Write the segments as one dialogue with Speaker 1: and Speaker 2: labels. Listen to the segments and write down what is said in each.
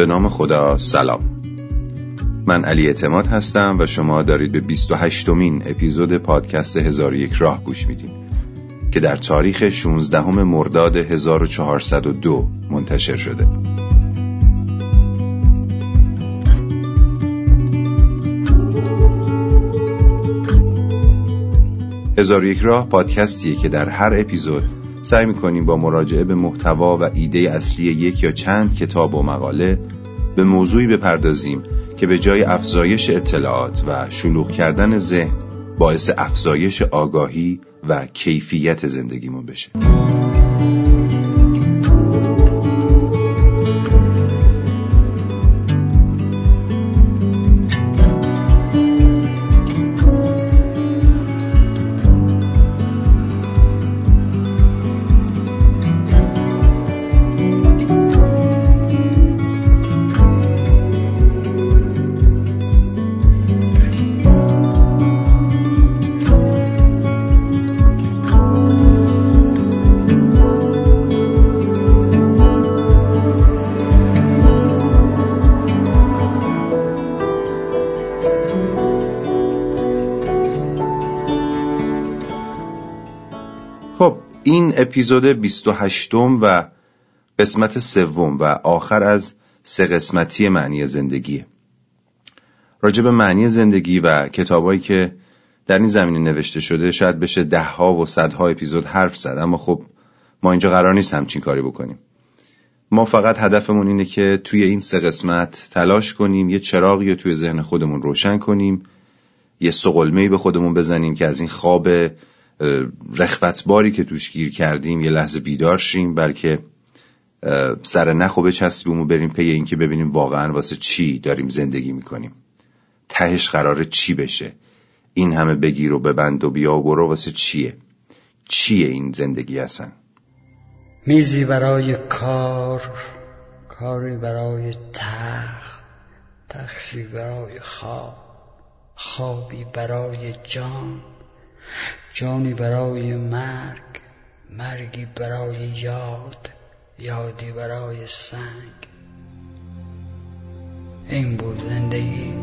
Speaker 1: به نام خدا سلام. من علی اعتماد هستم و شما دارید به 28 مین اپیزود پادکست هزار یک راه گوش میدین که در تاریخ 16 مرداد 1402 منتشر شده. هزار یک راه پادکستیه که در هر اپیزود سعی می‌کنیم با مراجعه به محتوا و ایده اصلی یک یا چند کتاب و مقاله به موضوعی بپردازیم که به جای افزایش اطلاعات و شلوغ کردن ذهن باعث افزایش آگاهی و کیفیت زندگیمون بشه. این اپیزود 28 و قسمت سوم و آخر از سه قسمتی معنی زندگیه راجع به معنی زندگی و کتابایی که در این زمینه نوشته شده شاید بشه ده ها و صدها اپیزود حرف زد اما خب ما اینجا قرار نیست همچین کاری بکنیم. ما فقط هدفمون اینه که توی این سه قسمت تلاش کنیم یه چراغی رو توی ذهن خودمون روشن کنیم یه سقلمه‌ای به خودمون بزنیم که از این خواب رخوتباری که توش گیر کردیم یه لحظه بیدار شیم بلکه سر نخو بچسبیم و بریم پی اینکه ببینیم واقعا واسه چی داریم زندگی می‌کنیم. تهش قرار چی بشه؟ این همه بگیر و ببند و بیا و برو واسه چیه؟ چیه این زندگی هستن
Speaker 2: میزی برای کار کاری برای تخت تخشی برای خواب خوابی برای جان. جانی برای مرگ مرگی برای یاد یادی برای سنگ. این بود زندگی.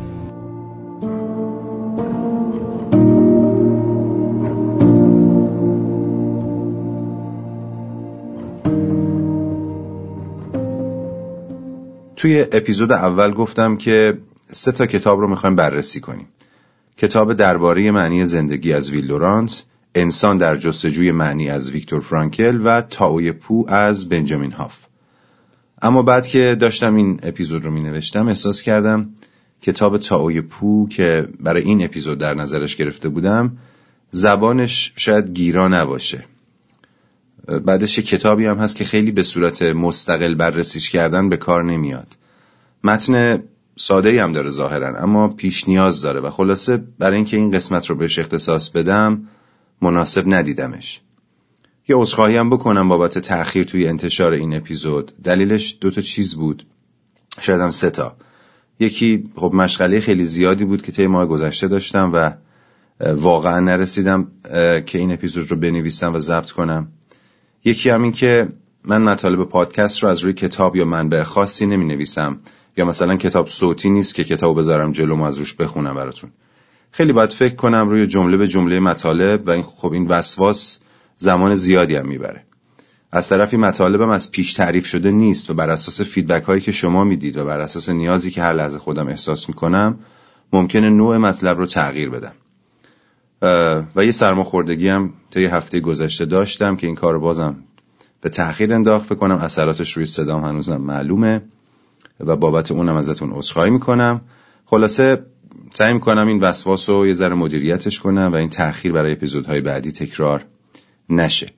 Speaker 1: توی اپیزود اول گفتم که سه تا کتاب رو می‌خوایم بررسی کنیم. کتاب درباره معنی زندگی از ویلدورانت، انسان در جستجوی معنی از ویکتور فرانکل و تاوی پو از بنجامین هاف. اما بعد که داشتم این اپیزود رو می نوشتم احساس کردم کتاب تاوی پو که برای این اپیزود در نظرش گرفته بودم زبانش شاید گیرا نباشه. بعدش کتابی هم هست که خیلی به صورت مستقل بررسیش کردن به کار نمیاد. متن ساده هم داره ظاهرا اما پیش نیاز داره و خلاصه برای اینکه این قسمت رو بهش اختصاص بدم مناسب ندیدمش. یه عذرخواهی هم بکنم بابت تأخیر توی انتشار این اپیزود. دلیلش دو تا چیز بود. شاید هم سه تا. یکی خب مشغله خیلی زیادی بود که طی ماه گذشته داشتم و واقعا نرسیدم که این اپیزود رو بنویسم و ضبط کنم. یکی هم این که من مطالب پادکست رو از روی کتاب یا منبع خاصی نمی نویسم یا مثلا کتاب صوتی نیست که کتاب بذارم جلوم از روش بخونم براتون. خیلی باید فکر کنم روی جمله به جمله مطالب و این خب این وسواس زمان زیادی هم می‌بره. از طرفی مطالبم از پیش تعریف شده نیست و بر اساس فیدبک هایی که شما می‌دید و بر اساس نیازی که هر لحظه خودم احساس می‌کنم ممکنه نوع مطلب رو تغییر بدم. و یه سرماخوردگی هم طی هفته گذشته داشتم که این کار بازم به تأخیر انداخت. فکر کنم اثراتش روی صدام هنوزم معلومه. و بابت اونم ازتون عذرخواهی می‌کنم. خلاصه سعی می‌کنم این وسواس رو یه ذره مدیریتش کنم و این تأخیر برای اپیزودهای بعدی تکرار نشه.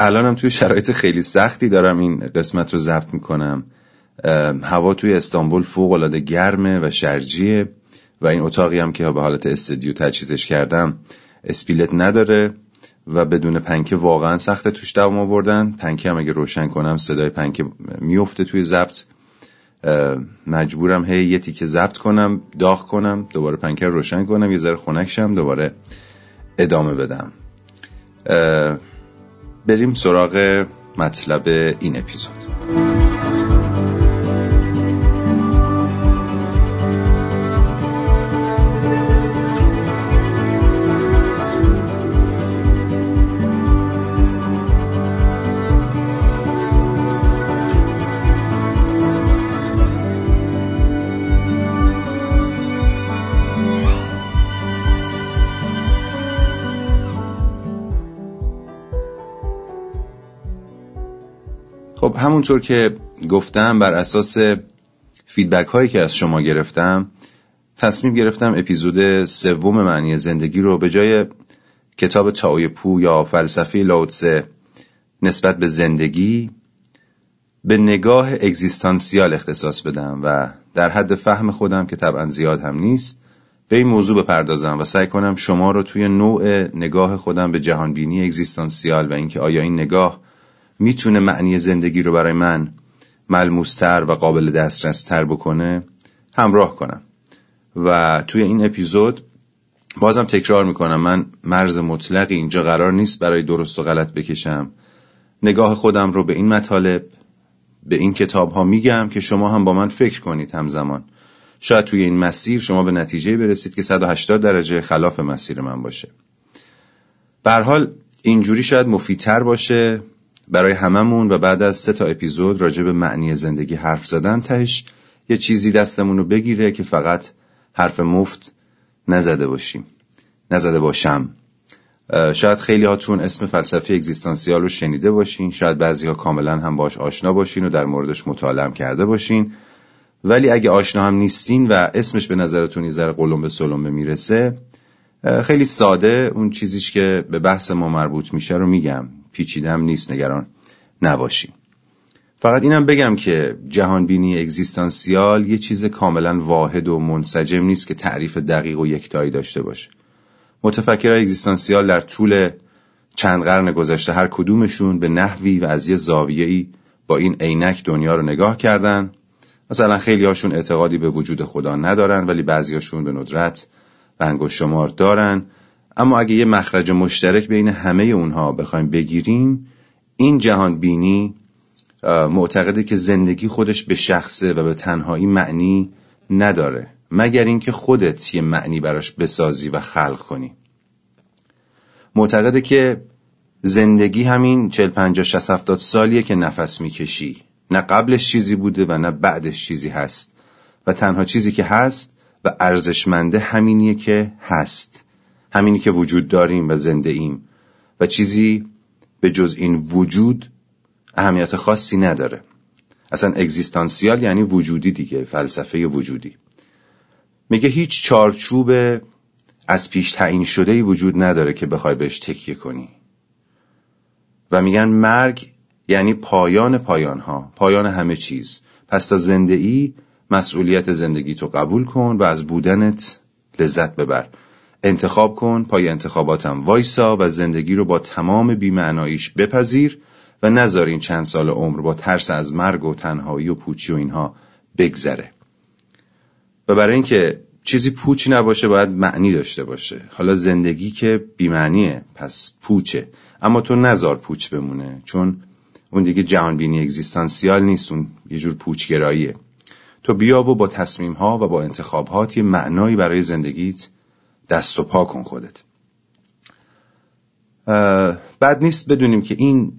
Speaker 1: الانم توی شرایط خیلی سختی دارم این قسمت رو ضبط می‌کنم. هوا توی استانبول فوق العاده گرمه و شرجیه و این اتاقی هم که به حالت استدیو تجهیزش کردم اسپیلت نداره. و بدون پنکه واقعا سخت توش دوام آوردن. پنکه هم اگه روشن کنم صدای پنکه میفته توی ضبط. مجبورم هی یه تیکه ضبط کنم داغ کنم دوباره پنکه روشن کنم یه ذره خنک دوباره ادامه بدم. بریم سراغ مطلب این اپیزود. خب همونطور که گفتم بر اساس فیدبک هایی که از شما گرفتم تصمیم گرفتم اپیزود سوم معنی زندگی رو به جای کتاب تاوی پو یا فلسفه لاوتسه نسبت به زندگی به نگاه اگزیستانسیال اختصاص بدم و در حد فهم خودم که طبعا زیاد هم نیست به این موضوع بپردازم و سعی کنم شما رو توی نوع نگاه خودم به جهانبینی اگزیستانسیال و اینکه آیا این نگاه می‌تونه معنی زندگی رو برای من ملموستر و قابل دسترستر بکنه همراه کنم. و توی این اپیزود بازم تکرار می‌کنم من مرز مطلقی اینجا قرار نیست برای درست و غلط بکشم. نگاه خودم رو به این مطالب به این کتاب ها میگم که شما هم با من فکر کنید همزمان. شاید توی این مسیر شما به نتیجه برسید که 180 درجه خلاف مسیر من باشه. به حال اینجوری شاید مفیدتر باشه. برای هممون و بعد از سه تا اپیزود راجع به معنی زندگی حرف زدن تهش یه چیزی دستمون رو بگیره که فقط حرف مفت نزده باشیم نزده باشم. شاید خیلی هاتون اسم فلسفه اگزیستانسیال رو شنیده باشین شاید بعضی ها کاملا هم باش آشنا باشین و در موردش مطالعه کرده باشین. ولی اگه آشنا هم نیستین و اسمش به نظرتون یه ذره قلم به سلم می‌رسه خیلی ساده اون چیزیش که به بحث ما مربوط میشه رو میگم. پیچیدم نیست نگران نباشین فقط اینم بگم که جهانبینی اگزیستانسیال یه چیز کاملا واحد و منسجم نیست که تعریف دقیق و یکتایی داشته باشه. متفکرهای اگزیستانسیال در طول چند قرن گذشته هر کدومشون به نحوی و از یه زاویه‌ای با این عینک دنیا رو نگاه کردن. مثلا خیلی هاشون اعتقادی به وجود خدا ندارن ولی بعضی هاشون به ندرت و شمار دارن. اما اگه یه مخرج مشترک بین همه اونها بخوایم بگیریم این جهان بینی معتقده که زندگی خودش به شخصه و به تنهایی معنی نداره مگر اینکه خودت یه معنی براش بسازی و خلق کنی. معتقده که زندگی همین 40 50 60 70 سالیه که نفس می‌کشی. نه قبلش چیزی بوده و نه بعدش چیزی هست. و تنها چیزی که هست و ارزشمنده همینیه که هست. همینی که وجود داریم و زنده ایم. و چیزی به جز این وجود اهمیت خاصی نداره. اصلا اگزیستانسیال یعنی وجودی دیگه فلسفه وجودی. میگه هیچ چارچوب از پیش تعیین شده ای وجود نداره که بخوای بهش تکیه کنی. و میگن مرگ یعنی پایان پایان ها پایان همه چیز. پس تا زنده ای مسئولیت زندگی تو قبول کن و از بودنت لذت ببر. انتخاب کن پای انتخاباتم وایسا و زندگی رو با تمام بیمعناییش بپذیر و نذار این چند سال عمر با ترس از مرگ و تنهایی و پوچی و اینها بگذره. و برای اینکه چیزی پوچ نباشه باید معنی داشته باشه. حالا زندگی که بیمعنیه پس پوچه. اما تو نزار پوچ بمونه چون اون دیگه جهانبینی اگزیستانسیال نیست اون یه جور پوچگراییه. تو بیا و با تصمیم ها و با انتخابات یه معنایی برای زندگیت دست و پا کن خودت. بعد نیست بدونیم که این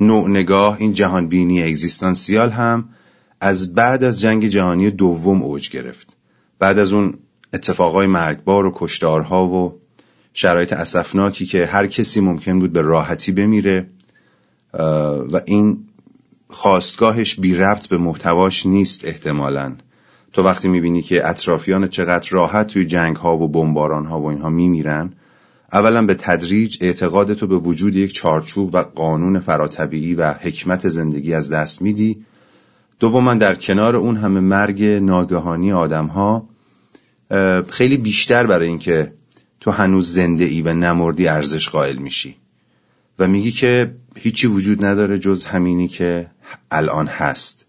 Speaker 1: نوع نگاه این جهانبینی اگزیستانسیال هم از بعد از جنگ جهانی دوم اوج گرفت. بعد از اون اتفاقای مرگبار و کشتارها و شرایط اسفناکی که هر کسی ممکن بود به راحتی بمیره و این خواستگاهش بی ربط به محتواش نیست احتمالا. تو وقتی می‌بینی که اطرافیان چقدر راحت توی جنگ ها و بمباران ها و اینها میمیرن اولا به تدریج اعتقاد تو به وجود یک چارچوب و قانون فراتبیعی و حکمت زندگی از دست میدی. دوما در کنار اون همه مرگ ناگهانی آدم ها خیلی بیشتر برای اینکه تو هنوز زنده ای و نمردی ارزش قائل میشی. و میگی که هیچی وجود نداره جز همینی که الان هست.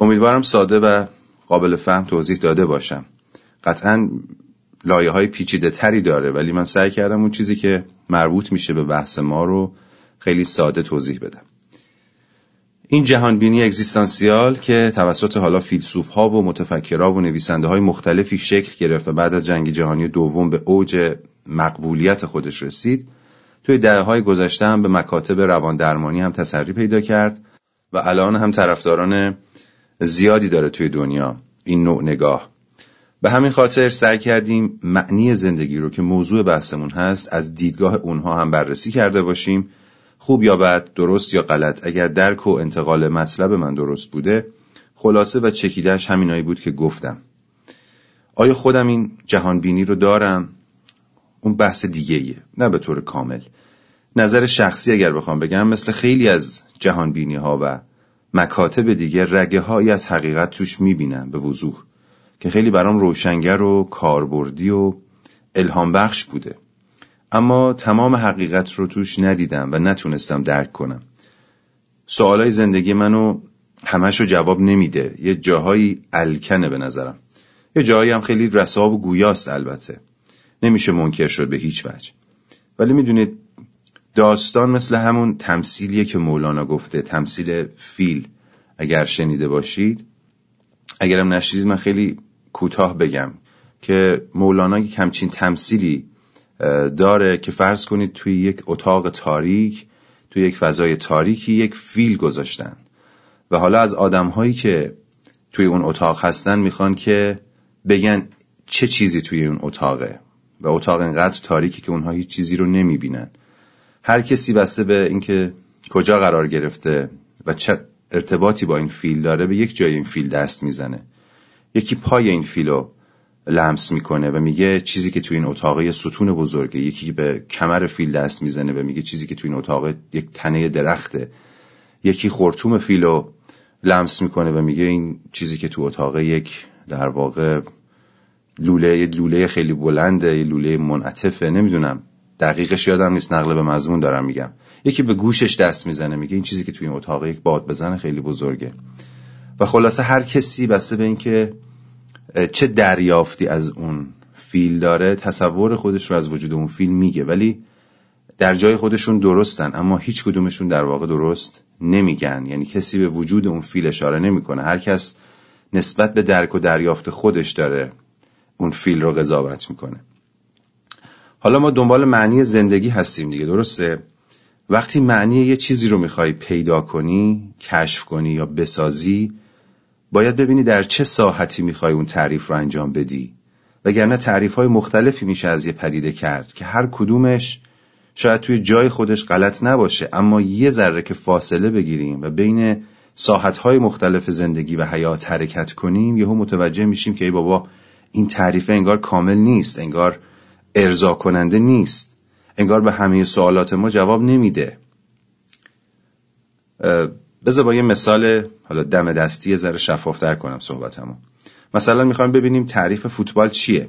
Speaker 1: امیدوارم ساده و قابل فهم توضیح داده باشم. قطعا لایه های پیچیده تری داره ولی من سعی کردم اون چیزی که مربوط میشه به بحث ما رو خیلی ساده توضیح بدم. این جهانبینی اگزیستانسیال که توسط حالا فیلسوف ها و متفکرها و نویسنده های مختلفی شکل گرفت و بعد از جنگ جهانی دوم به اوج مقبولیت خودش رسید توی دهه های گذشته هم به مکاتب روان درمانی هم تسری پیدا کرد و الان هم طرفداران زیادی داره توی دنیا این نوع نگاه. به همین خاطر سعی کردیم معنی زندگی رو که موضوع بحثمون هست از دیدگاه اونها هم بررسی کرده باشیم. خوب یا بد درست یا غلط اگر درک و انتقال مطلب من درست بوده خلاصه و چکیدهش همینایی بود که گفتم. آیا خودم این جهانبینی رو دارم؟ اون بحث دیگه ایه نه به طور کامل. نظر شخصی اگر بخوام بگم مثل خیلی از جهانبینی ها و مکاتب دیگه رگه هایی از حقیقت توش می‌بینم به وضوح که خیلی برام روشنگر و کاربردی و الهام بخش بوده. اما تمام حقیقت رو توش ندیدم و نتونستم درک کنم. سوالای زندگی منو همش رو جواب نمیده. یه جاهایی الکنه به نظرم. یه جاهایی هم خیلی رسا و گویاست البته. نمیشه منکر شد به هیچ وجه. ولی می‌دونید داستان مثل همون تمثیلیه که مولانا گفته تمثیل فیل. اگر شنیده باشید اگرم نشیدید من خیلی کوتاه بگم که مولانا یک همچین تمثیلی داره که فرض کنید توی یک اتاق تاریک توی یک فضای تاریکی یک فیل گذاشتن. و حالا از آدمهایی که توی اون اتاق هستن می‌خوان که بگن چه چیزی توی اون اتاقه. و اتاق انقدر تاریکی که اونها هیچ چیزی رو نمی‌بینن. هر کسی بسته به اینکه کجا قرار گرفته و چه ارتباطی با این فیل داره به یک جای این فیل دست می‌زنه. یکی پای این فیلو لمس می‌کنه و میگه چیزی که توی این اتاق ستون بزرگه. یکی به کمر فیل دست می‌زنه و میگه چیزی که توی این اتاق یک تنه درخته. یکی خورتوم فیلو لمس می‌کنه و میگه این چیزی که تو اتاق یک در واقع لوله لوله خیلی بلنده یه لوله منعطفه نمی‌دونم. دقیقش یادم نیست نقل به مضمون دارم میگم. یکی به گوشش دست می‌زنه میگه این چیزی که توی این اتاق یک باد بزنه خیلی بزرگه. و خلاصه هر کسی بسته به اینکه چه دریافتی از اون فیل داره تصور خودش رو از وجود اون فیل میگه. ولی در جای خودشون درستن اما هیچ کدومشون در واقع درست نمیگن. یعنی کسی به وجود اون فیل اشاره نمی‌کنه. هر کس نسبت به درک و دریافت خودش داره اون فیل رو قضاوت می‌کنه. حالا ما دنبال معنی زندگی هستیم دیگه درسته؟ وقتی معنی یه چیزی رو می‌خوای پیدا کنی کشف کنی یا بسازی باید ببینی در چه ساحتی می‌خوای اون تعریف رو انجام بدی. وگرنه تعریف های مختلفی میشه از یه پدیده کرد که هر کدومش شاید توی جای خودش غلط نباشه اما یه ذره که فاصله بگیریم و بین ساحت های مختلف زندگی و حیات حرکت کنیم یهو متوجه میشیم که ای بابا این تعریف انگار کامل نیست انگار ارضا کننده نیست. انگار به همه سوالات ما جواب نمیده. بذار با یه مثال حالا دم دستی ذره شفافتر کنم صحبتمو. مثلا می‌خوایم ببینیم تعریف فوتبال چیه.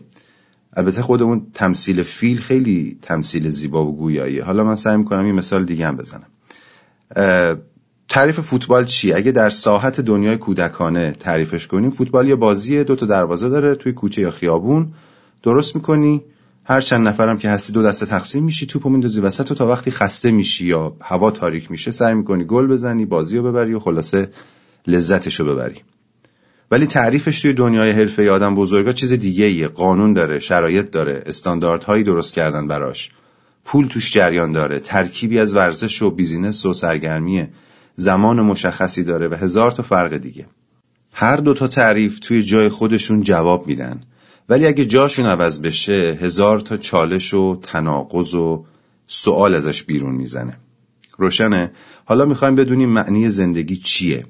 Speaker 1: البته خود اون تمثیل فیل خیلی تمثیل زیبا و گویاییه. حالا من سعی می‌کنم یه مثال دیگه هم بزنم. تعریف فوتبال چیه اگه در ساحت دنیای کودکانه تعریفش کنیم فوتبال یه بازیه دو تا دروازه داره توی کوچه یا خیابون. درست می‌کنی؟ هر چند نفرم که هستی دو دسته تقسیم میشی توپو میندازی وسط و تا وقتی خسته میشی یا هوا تاریک میشه سعی می‌کنی گل بزنی بازی رو ببری و خلاصه لذتش رو ببری. ولی تعریفش توی دنیای حرفه آدم بزرگا چیز دیگه ایه. قانون داره شرایط داره استانداردهایی درست کردن براش. پول توش جریان داره ترکیبی از ورزش و بیزینس و سرگرمیه. زمان مشخصی داره و هزار تا فرق دیگه. هر دوتا تعریف توی جای خودشون جواب میدن. ولی اگه جاشون عوض بشه هزار تا چالش و تناقض و سوال ازش بیرون می‌زنه. روشنه؟ حالا می‌خوایم بدونیم معنی زندگی چیه.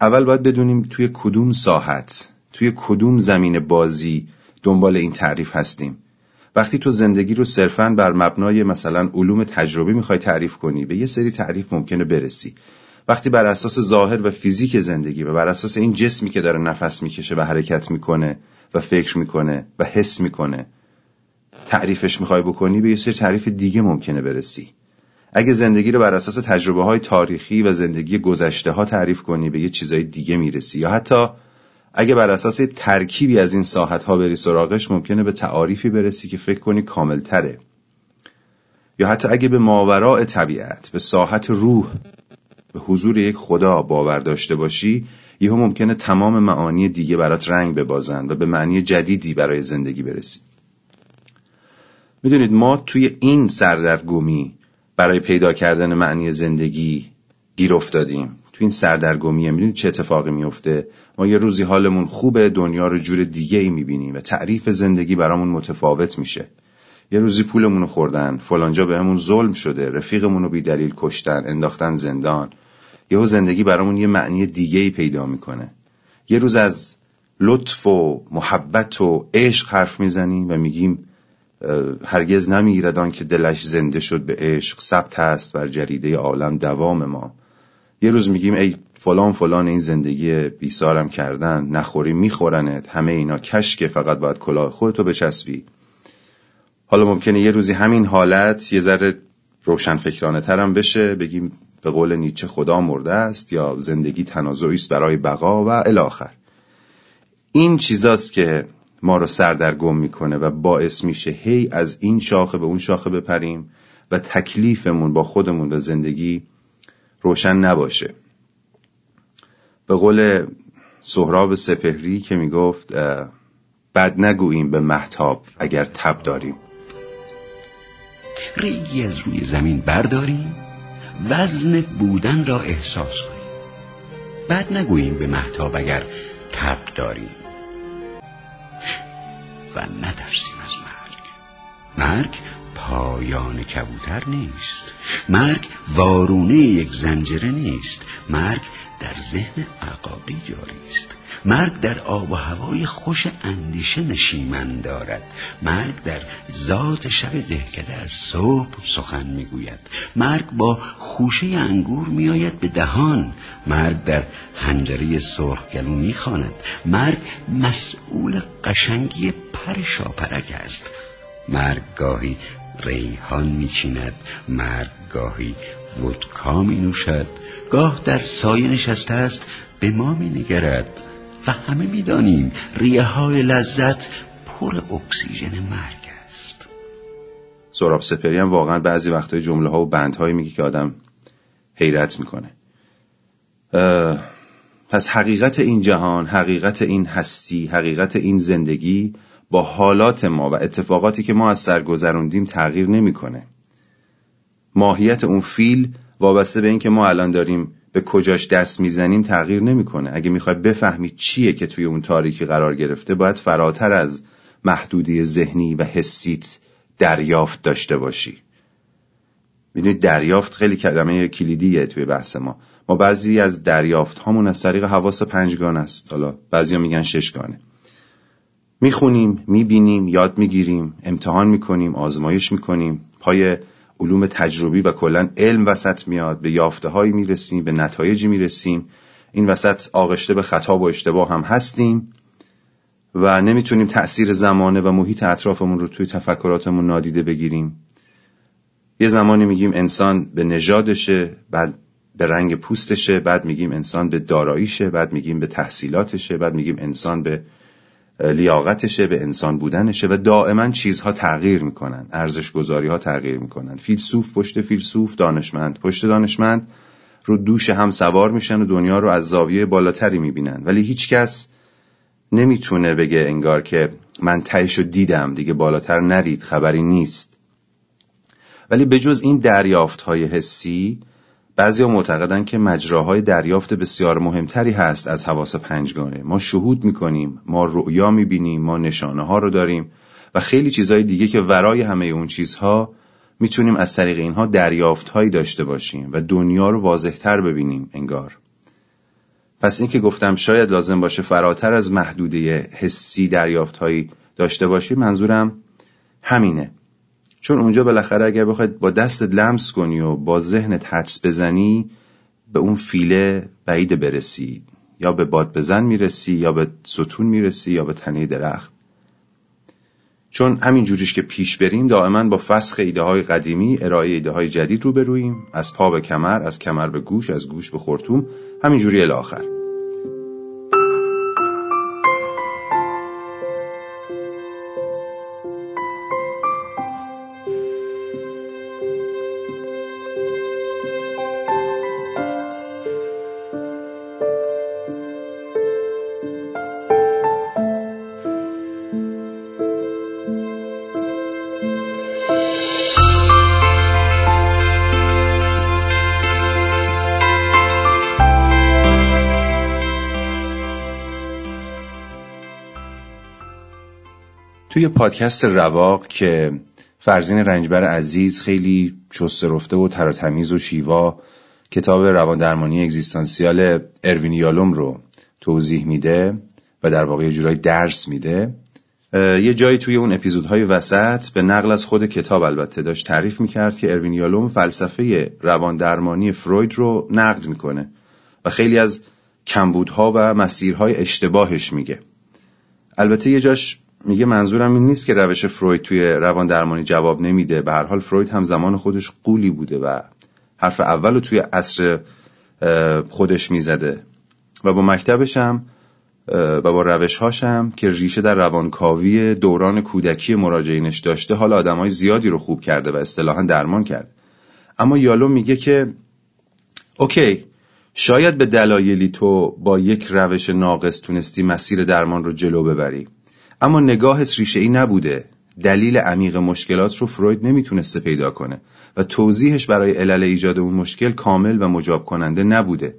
Speaker 1: اول باید بدونیم توی کدوم ساحت توی کدوم زمین بازی دنبال این تعریف هستیم. وقتی تو زندگی رو صرفا بر مبنای مثلا علوم تجربی می‌خوای تعریف کنی به یه سری تعریف ممکنه برسی. وقتی بر اساس ظاهر و فیزیک زندگی و بر اساس این جسمی که داره نفس می‌کشه و حرکت می‌کنه و فکر می‌کنه و حس می‌کنه تعریفش می‌خوای بکنی به یه سری تعریف دیگه ممکنه برسی. اگه زندگی رو بر اساس تجربه های تاریخی و زندگی گذشته ها تعریف کنی به یه چیزای دیگه می‌رسی. یا حتی اگه بر اساس ترکیبی از این ساحت ها بری سراغش ممکنه به تعاریفی برسی که فکر کنی کامل تره یا حتی اگه به ماوراء طبیعت به ساحت روح به حضور یک خدا باور داشته باشی یهو ممکنه تمام معانی دیگه برات رنگ ببازن و به معنی جدیدی برای زندگی برسی. می‌دونید ما توی این سردرگمی برای پیدا کردن معنی زندگی گیر افتادیم. تو این سردرگمیه می‌دونید چه اتفاقی میفته ما یه روزی حالمون خوبه دنیا رو جور دیگه ای می‌بینیم و تعریف زندگی برامون متفاوت میشه. یه روزی پولمون رو خوردن. فلانجا بهمون ظلم شده. رفیقمون رو بی دلیل کشتن. انداختن زندان. یهو زندگی برامون یه معنی دیگه ای پیدا می‌کنه. یه روز از لطف و محبت و عشق حرف می‌زنیم و میگیم هرگز نمی‌گیرد که دلش زنده شد به عشق. ثبت است بر جریده عالم دوام ما. یه روز میگیم ای فلان فلان این زندگی بیسارم کردن. نخوری میخورنت. همه اینا. کشکه فقط باید کلاه خودتو بچسبی. حالا ممکنه یه روزی همین حالت یه ذره روشن فکرانه ترم بشه بگیم به قول نیچه خدا مرده است یا زندگی تنازعی است برای بقا و الاخر. این چیزاست که ما رو سردرگم می‌کنه و باعث میشه هی از این شاخه به اون شاخه بپریم و تکلیفمون با خودمون و زندگی روشن نباشه. به قول سهراب سپهری که می‌گفت بد نگوییم به محتاب اگر تب داریم.
Speaker 3: ریگی از روی زمین برداریم وزن بودن را احساس کنیم بد نگوییم به محتاب اگر تب داریم. و نترسیم از مرگ. مرگ پایان کبوتر نیست. مرگ وارونه یک زنجره نیست. مرگ در ذهن عقابی جاری است. مرگ در آب و هوای خوش اندیشه نشیمن دارد. مرگ در ذات شب دهکده از صبح سخن می‌گوید. مرگ با خوشه انگور میآید به دهان. مرگ در حنجره سرخگلو می‌خواند. مرگ مسئول قشنگی پر شاپرک است. مرگ گاهی ریحان میچیند. مرگ گاهی ودکا می نوشد گاه در سایه نشسته است. به ما می نگرد و همه می دانیم ریه های لذت پر اکسیژن مرگ است
Speaker 1: سراب سپری هم واقعا بعضی وقتهای جمله ها و بندهایی میگه که آدم حیرت می‌کنه پس حقیقت این جهان حقیقت این هستی حقیقت این زندگی با حالات ما و اتفاقاتی که ما از سر گذروندیم تغییر نمی‌کنه. ماهیت اون فیل وابسته به اینکه ما الان داریم به کجاش دست می‌زنیم تغییر نمی‌کنه. اگه می‌خوای بفهمی چیه که توی اون تاریکی قرار گرفته باید فراتر از محدودی ذهنی و حسیت دریافت داشته باشی. می‌دونید دریافت خیلی کلمه کلیدیه توی بحث ما. ما بعضی از دریافت هامون از طریق حواس پنجگان است. حالا بعضیا میگن ششگانه. می‌خونیم می‌بینیم یاد می‌گیریم امتحان می‌کنیم آزمایش می‌کنیم پای علوم تجربی و کلا علم وسط میاد به یافته هایی می‌رسیم به نتایجی می‌رسیم. این وسط آغشته به خطا و اشتباه هم هستیم و نمی‌تونیم تأثیر زمانه و محیط اطرافمون رو توی تفکراتمون نادیده بگیریم. یه زمانی میگیم انسان به نژادشه بعد به رنگ پوستشه بعد میگیم انسان به داراییشه بعد میگیم به تحصیلاتشه بعد میگیم انسان به لیاقتشه به انسان بودنشه و دائما چیزها تغییر می‌کنن ارزش گذاری ها تغییر می‌کنن. فیلسوف پشت فیلسوف دانشمند پشت دانشمند رو دوش هم سوار میشن و دنیا رو از زاویه بالاتری می‌بینن. ولی هیچکس نمی‌تونه بگه انگار که من تهش دیدم دیگه بالاتر نرید خبری نیست. ولی به جز این دریافت های حسی بعضی ها معتقدن که مجراهای دریافت بسیار مهمتری هست از حواس پنجگانه. ما شهود می‌کنیم ما رؤیا می‌بینیم ما نشانه ها رو داریم و خیلی چیزهای دیگه که ورای همه اون چیزها می‌تونیم از طریق اینها دریافت هایی داشته باشیم و دنیا رو واضحتر ببینیم انگار. پس این که گفتم شاید لازم باشه فراتر از محدوده حسی دریافت هایی داشته باشیم منظورم همینه. چون اونجا بالاخره اگر بخواید با دستت لمس کنی و با ذهنت حدس بزنی به اون فیله بعید برسی. یا به باد بزن می‌رسی یا به ستون می‌رسی یا به تنه درخت. چون همین جوریش که پیش بریم دائما با فسخ ایده های قدیمی ارائه ایده های جدید رو برویم از پا به کمر از کمر به گوش از گوش به خورتوم همین جوری الاخر توی پادکست رواق که فرزین رنجبر عزیز خیلی چست رفته و تراتمیز و شیوا کتاب روان درمانی اگزیستانسیال اروین یالوم رو توضیح میده و در واقع جورای درس میده. یه جایی توی اون اپیزودهای وسط به نقل از خود کتاب البته داشت تعریف می‌کرد که اروین یالوم فلسفه روان درمانی فروید رو نقد می‌کنه و خیلی از کمبودها و مسیرهای اشتباهش میگه. البته یه جاش میگه منظورم این نیست که روش فروید توی روان درمانی جواب نمیده. به هر حال فروید هم زمان خودش قولی بوده و حرف اول رو توی عصر خودش می‌زده. و با مکتبش هم و با روش هاشم که ریشه در روانکاوی دوران کودکی مراجعینش داشته حال آدم های زیادی رو خوب کرده و اصطلاحا درمان کرد اما یالو میگه که اوکی شاید به دلایلی تو با یک روش ناقص تونستی مسیر درمان رو جلو ببری. اما نگاهت ریشه ای نبوده. دلیل عمیق مشکلات رو فروید نمی‌تونسته پیدا کنه و توضیحش برای علل ایجاد اون مشکل کامل و مجاب کننده نبوده.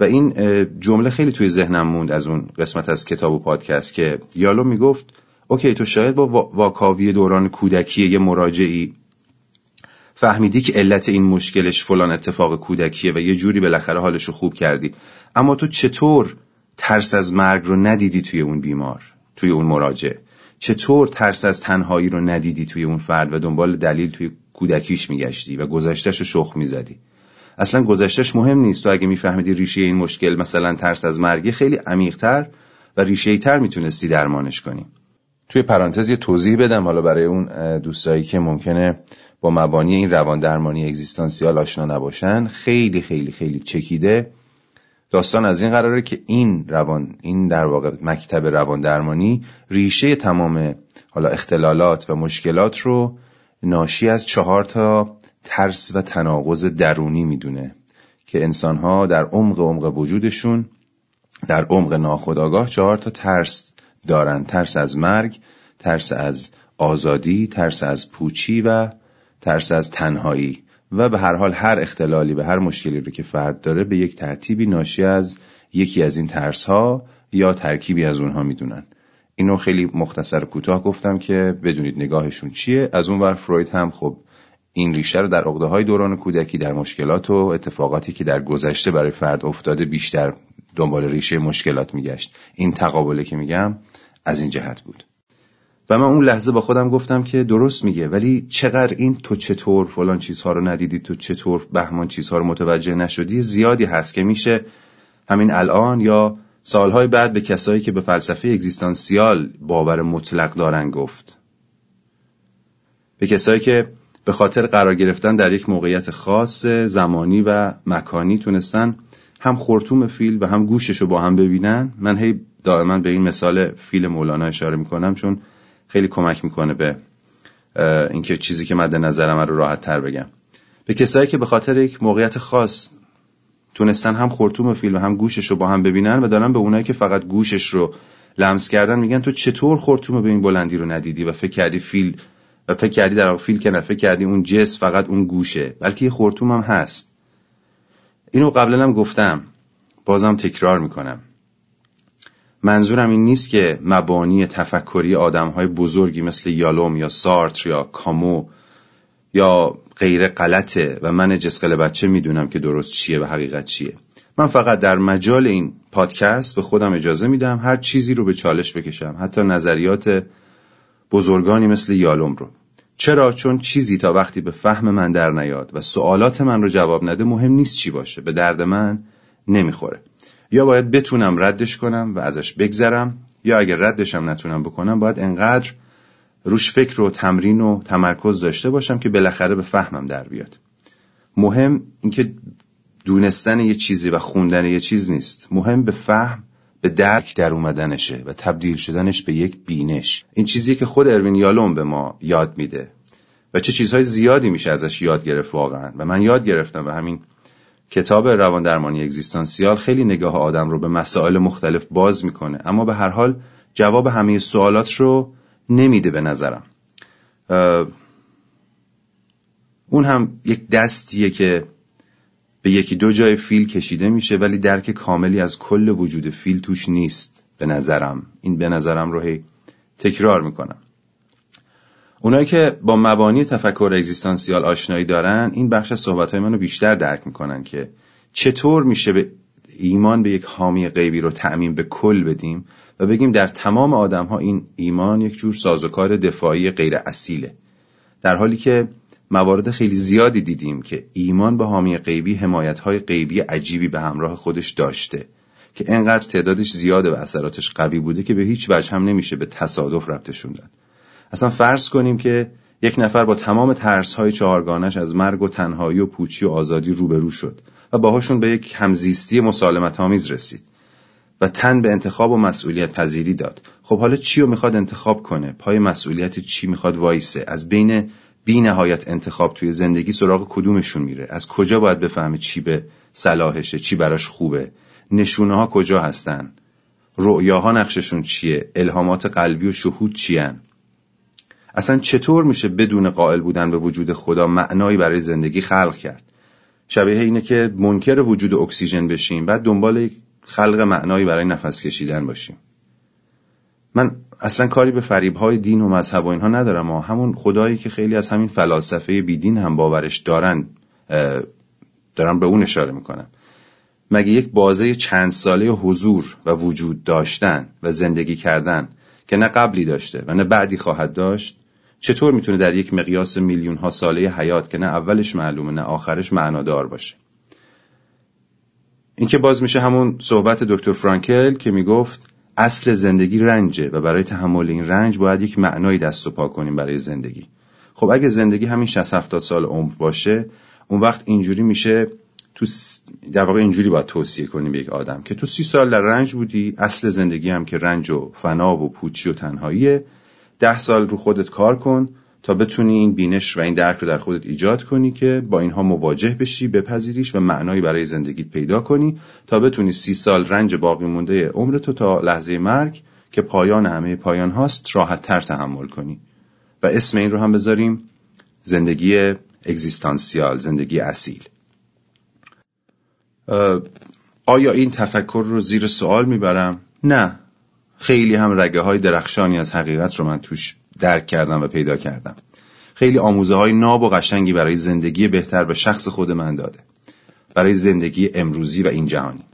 Speaker 1: و این جمله خیلی توی ذهنم موند از اون قسمت از کتاب و پادکست که یالو می‌گفت اوکی تو شاید با واکاوی دوران کودکی یه مراجعی فهمیدی که علت این مشکلش فلان اتفاق کودکیه و یه جوری بالاخره حالش رو خوب کردی. اما تو چطور ترس از مرگ رو ندیدی توی اون بیمار؟ توی اون مراجع. چطور ترس از تنهایی رو ندیدی توی اون فرد و دنبال دلیل توی کودکیش میگشتی و گذشتش رو شخ می‌زدی؟ اصلا گذشتش مهم نیست. تو اگه میفهمیدی ریشه این مشکل مثلا ترس از مرگی خیلی عمیقتر و ریشه تر می‌تونستی درمانش کنی. توی پرانتز یه توضیح بدم حالا برای اون دوستایی که ممکنه با مبانی این روان درمانی اگزیستانسیال آشنا نباشن خیلی خیلی خیلی چکیده. داستان از این قراره که این روان این در واقع مکتب روان درمانی ریشه تمام حالا اختلالات و مشکلات رو ناشی از چهار تا ترس و تناقض درونی می‌دونه که انسانها در عمق عمق وجودشون در عمق ناخودآگاه چهار تا ترس دارن. ترس از مرگ ترس از آزادی ترس از پوچی و ترس از تنهایی. و به هر حال هر اختلالی به هر مشکلی رو که فرد داره به یک ترتیبی ناشی از یکی از این ترس ها یا ترکیبی از اونها می‌دونن. اینو خیلی مختصر کوتاه گفتم که بدونید نگاهشون چیه. از اون ور فروید هم خب این ریشه رو در عقده های دوران کودکی در مشکلات و اتفاقاتی که در گذشته برای فرد افتاده بیشتر دنبال ریشه مشکلات میگشت. این تقابله که میگم از این جهت بود. و من اون لحظه با خودم گفتم که درست میگه ولی چقدر این تو چطور فلان چیزها رو ندیدی تو چطور بهمان چیزها رو متوجه نشدی زیادی هست که میشه همین الان یا سالهای بعد به کسایی که به فلسفه اگزیستانسیال باور مطلق دارن گفت. به کسایی که به خاطر قرار گرفتن در یک موقعیت خاص زمانی و مکانی تونستن هم خورتوم فیل و هم گوشش رو با هم ببینن من هی دائما به این مثال فیل مولانا اشاره می‌کنم چون خیلی کمک می‌کنه به اینکه چیزی که مد نظرم رو راحت تر بگم. به کسایی که به خاطر یک موقعیت خاص تونستن هم خورتوم فیل و هم گوشش رو با هم ببینن و دارن به اونایی که فقط گوشش رو لمس کردن میگن تو چطور خورتوم به این بلندی رو ندیدی و فکر کردی فیل و فکر کردی در فیل که فکر کردی اون جس فقط اون گوشه بلکه یه خورتوم هم هست. اینو قبلا هم گفتم بازم تکرار می‌کنم. منظورم این نیست که مبانی تفکری آدم های بزرگی مثل یالوم یا سارتر یا کامو یا غیر غلطه و من جسقل بچه می‌دونم که درست چیه و حقیقت چیه. من فقط در مجال این پادکست به خودم اجازه میدم هر چیزی رو به چالش بکشم حتی نظریات بزرگانی مثل یالوم رو. چرا؟ چون چیزی تا وقتی به فهم من در نیاد و سوالات من رو جواب نده مهم نیست چی باشه. به درد من نمی‌خوره. یا باید بتونم ردش کنم و ازش بگذرم یا اگر ردشم نتونم بکنم باید انقدر روش فکر و تمرین و تمرکز داشته باشم که بالاخره به فهمم در بیاد. مهم اینکه دونستن یه چیزی و خوندن یه چیز نیست. مهم به فهم به درک در اومدنشه و تبدیل شدنش به یک بینش. این چیزی که خود اروین یالوم به ما یاد میده و چه چیزهای زیادی میشه ازش یاد گرفت واقعا. و من یاد گرفتم و همین کتاب روان درمانی اگزیستانسیال خیلی نگاه آدم رو به مسائل مختلف باز می‌کنه اما به هر حال جواب همه سوالات رو نمیده به نظرم. اون هم یک دستیه که به یکی دو جای فیل کشیده میشه ولی درک کاملی از کل وجود فیل توش نیست به نظرم. این به نظرم رو هی تکرار می‌کنم. اونایی که با مبانی تفکر اگزیستانسیال آشنایی دارن این بخش از صحبتهای منو بیشتر درک می‌کنن که چطور میشه به ایمان به یک حامی غیبی رو تعمین به کل بدیم و بگیم در تمام آدم ها این ایمان یک جور سازوکار دفاعی غیر اصیله. در حالی که موارد خیلی زیادی دیدیم که ایمان به حامی غیبی حمایت های غیبی عجیبی به همراه خودش داشته که انقدر تعدادش زیاده و اثراتش قوی بوده که به هیچ وجه هم نمیشه به تصادف ربطشون داد. اصلا فرض کنیم که یک نفر با تمام ترس های چهارگانش از مرگ و تنهایی و پوچی و آزادی روبرو شد و باهاشون به یک همزیستی مسالمت آمیز رسید و تن به انتخاب و مسئولیت پذیری داد. خب حالا چی رو می‌خواد انتخاب کنه؟ پای مسئولیت چی می‌خواد وایسه؟ از بین بی نهایت انتخاب توی زندگی سراغ کدومشون میره؟ از کجا باید بفهمه چی به صلاحشه چی براش خوبه؟ نشونه ها کجا هستن؟ رؤیاها نقششون چیه؟ الهامات قلبی و شهود چیان؟ اصلا چطور میشه بدون قائل بودن به وجود خدا معنایی برای زندگی خلق کرد؟ شبیه اینه که منکر وجود اکسیژن بشیم بعد دنبال خلق معنایی برای نفس کشیدن باشیم. من اصلا کاری به فریب های دین و مذهب و اینها ندارم و همون خدایی که خیلی از همین فلاسفه بیدین هم باورش دارن دارم به اون اشاره می‌کنم. مگه یک بازه چند ساله حضور و وجود داشتن و زندگی کردن که نه قبلی داشته و نه بعدی خواهد داشت چطور می‌تونه در یک مقیاس میلیون ها ساله حیات که نه اولش معلومه نه آخرش معنادار باشه؟ این که باز میشه همون صحبت دکتر فرانکل که می‌گفت اصل زندگی رنجه و برای تحمل این رنج باید یک معنایی دست و پا کنیم برای زندگی. خب اگه زندگی همین 60 70 سال عمر باشه اون وقت اینجوری میشه تو در واقع اینجوری باید توصیه کنیم به یک آدم که تو سی سال در رنج بودی اصل زندگی هم که رنج و فنا و پوچی و تنهاییه. ده سال رو خودت کار کن تا بتونی این بینش و این درک رو در خودت ایجاد کنی که با اینها مواجه بشی بپذیریش و معنایی برای زندگیت پیدا کنی تا بتونی سی سال رنج باقی مونده عمرتو تا لحظه مرگ که پایان همه پایان هاست راحت تر تحمل کنی. و اسم این رو هم بذاریم زندگی اگزیستانسیال زندگی اصیل. آیا این تفکر رو زیر سوال می‌برم؟ نه. خیلی هم رگه های درخشانی از حقیقت رو من توش درک کردم و پیدا کردم. خیلی آموزه های ناب و قشنگی برای زندگی بهتر به شخص خود من داده. برای زندگی امروزی و این جهانی.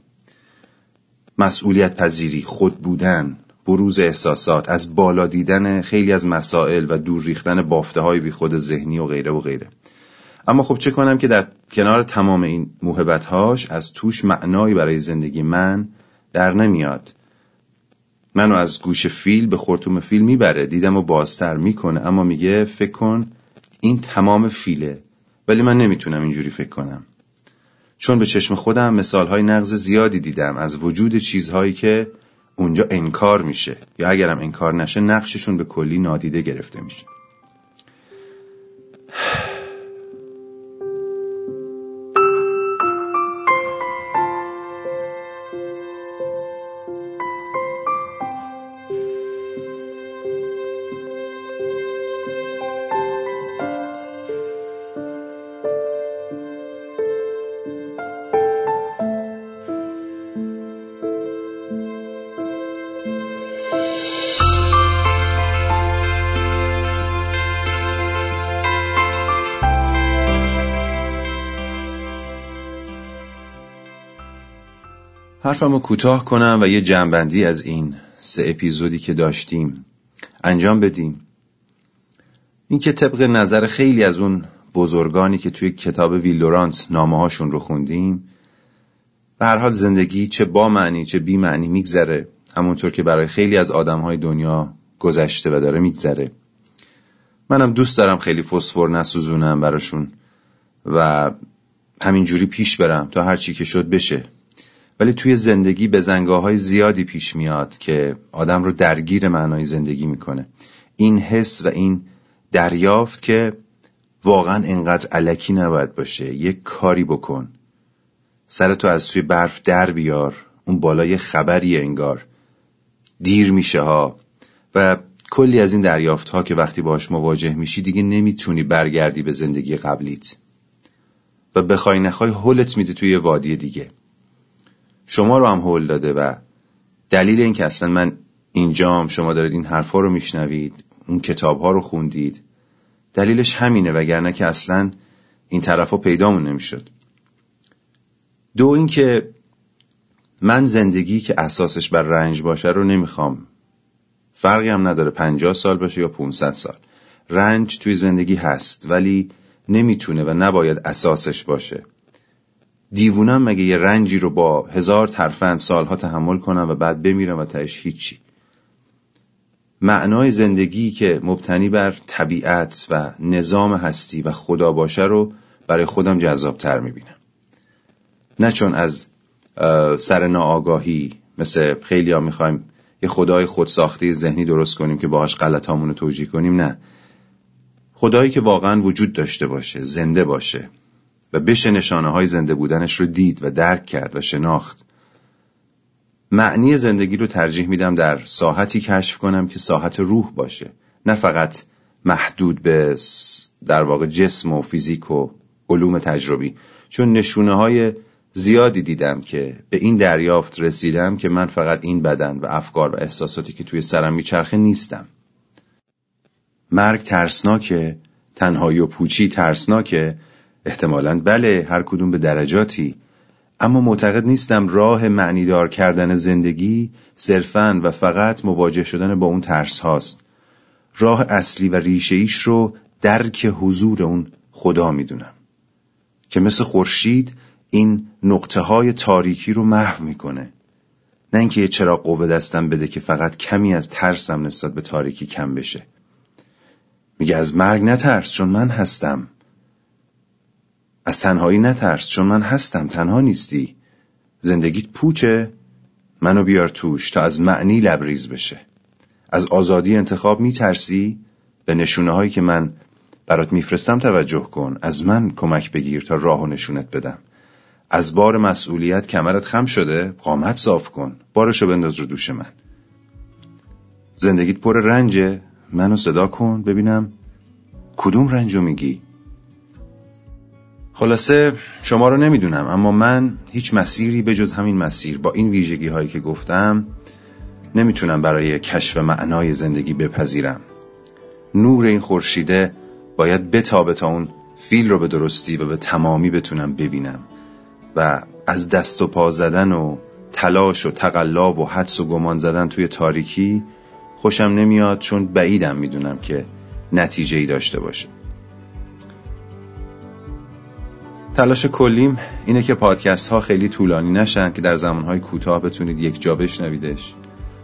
Speaker 1: مسئولیت پذیری خود بودن بروز احساسات از بالا دیدن خیلی از مسائل و دور ریختن بافته های بی خود ذهنی و غیره و غیره. اما خب چه کنم که در کنار تمام این موهبت هاش از توش معنایی برای زندگی من در نمیاد. منو از گوش فیل به خورتوم فیل می‌بره. دیدم و بازتر می‌کنه. اما میگه فکر کن این تمام فیله. ولی من نمی‌تونم اینجوری فکر کنم. چون به چشم خودم مثالهای نقض زیادی دیدم از وجود چیزهایی که اونجا انکار میشه. یا اگرم انکار نشه نقششون به کلی نادیده گرفته میشه. حرفمو کوتاه کنم و یه جنبندی از این سه اپیزودی که داشتیم انجام بدیم. این که طبق نظر خیلی از اون بزرگانی که توی کتاب ویلدورانت نامه هاشون رو خوندیم به هر حال زندگی چه با معنی چه بی معنی میگذره همونطور که برای خیلی از آدم های دنیا گذشته و داره میگذره. منم دوست دارم خیلی فسفر نسوزونم براشون و همینجوری پیش برم تا هر چی که شد بشه. ولی توی زندگی به زنگاه زیادی پیش میاد که آدم رو درگیر معنای زندگی می‌کنه. این حس و این دریافت که واقعا انقدر علکی نباید باشه. یک کاری بکن. سرتو از توی برف در بیار. اون بالای خبری انگار. دیر میشه ها. و کلی از این دریافت ها که وقتی باش مواجه میشی دیگه نمی‌تونی برگردی به زندگی قبلیت. و بخوای نخوای هلت میده توی وادی دیگه. شما رو هم هول داده و دلیل این که اصلا من اینجام شما دارید این حرفا رو میشنوید اون کتاب ها رو خوندید دلیلش همینه وگرنه که اصلا این طرفا پیدامون نمی‌شد. دو اینکه من زندگی که اساسش بر رنج باشه رو نمی‌خوام. فرقی هم نداره پنجاه سال باشه یا 500 سال. رنج توی زندگی هست ولی نمی‌تونه و نباید اساسش باشه. دیوونم مگه یه رنجی رو با هزار ترفند سالها تحمل کنم و بعد بمیرم و تهش هیچی؟ معنای زندگی که مبتنی بر طبیعت و نظام هستی و خدا باشه رو برای خودم جذابتر می‌بینم. نه چون از سر ناآگاهی مثل خیلی ها می‌خوایم یه خدای خودساخته ذهنی درست کنیم که باهاش غلط رو توجیه کنیم نه. خدایی که واقعا وجود داشته باشه زنده باشه. و بشه نشانه های زنده بودنش رو دید و درک کرد و شناخت. معنی زندگی رو ترجیح میدم در ساحتی کشف کنم که ساحت روح باشه نه فقط محدود به در واقع جسم و فیزیک و علوم تجربی. چون نشونه های زیادی دیدم که به این دریافت رسیدم که من فقط این بدن و افکار و احساساتی که توی سرم میچرخه نیستم. مرگ ترسناکه تنهایی و پوچی ترسناکه احتمالا. بله هر کدوم به درجاتی. اما معتقد نیستم راه معنیدار کردن زندگی صرفاً و فقط مواجه شدن با اون ترس هاست. راه اصلی و ریشه ایش رو درک حضور اون خدا می‌دونم. که مثل خورشید این نقطه های تاریکی رو محو می‌کنه. نه اینکه یه چراغ قوه دستم بده که فقط کمی از ترسم نسبت به تاریکی کم بشه. میگه از مرگ نترس چون من هستم. از تنهایی نترس چون من هستم. تنها نیستی. زندگیت پوچه. منو بیار توش تا از معنی لبریز بشه. از آزادی انتخاب میترسی؟ به نشونه هایی که من برات میفرستم توجه کن. از من کمک بگیر تا راه و نشونت بدم. از بار مسئولیت کمرت خم شده. قامت صاف کن. بارشو بنداز رو دوش من. زندگیت پر رنجه. منو صدا کن. ببینم کدوم رنجو میگی؟ خلاصه شما رو نمی‌دونم اما من هیچ مسیری به جز همین مسیر با این ویژگی هایی که گفتم نمی‌تونم برای کشف معنای زندگی بپذیرم. نور این خورشیده باید بتابه تا اون فیل رو به درستی و به تمامی بتونم ببینم و از دست و پا زدن و تلاش و تقلاب و حدس و گمان زدن توی تاریکی خوشم نمیاد چون بعیدم می‌دونم که نتیجه ای داشته باشه. تلاش کلیم اینه که پادکست ها خیلی طولانی نشن که در زمانهای کوتاه بتونید یک جا بشنویدش.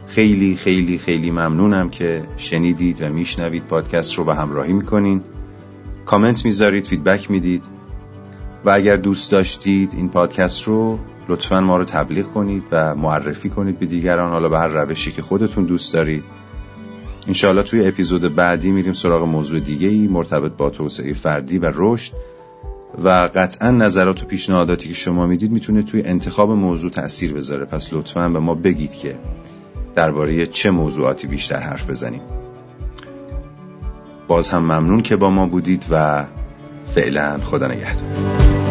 Speaker 1: خیلی خیلی خیلی ممنونم که شنیدید و میشنوید پادکست رو و همراهی می‌کنین. کامنت می‌ذارید فیدبک می‌دید. و اگر دوست داشتید این پادکست رو لطفا ما رو تبلیغ کنید و معرفی کنید به دیگران. حالا به هر روشی که خودتون دوست دارید. انشاءالله توی اپیزود بعدی میریم سراغ موضوع دیگه ای مرتبط با توسعه فردی و رشد. و قطعا نظرات و پیشنهاداتی که شما می‌دید می‌تونه توی انتخاب موضوع تأثیر بذاره. پس لطفا به ما بگید که درباره چه موضوعاتی بیشتر حرف بزنیم. باز هم ممنون که با ما بودید و فعلا خدا نگهدار.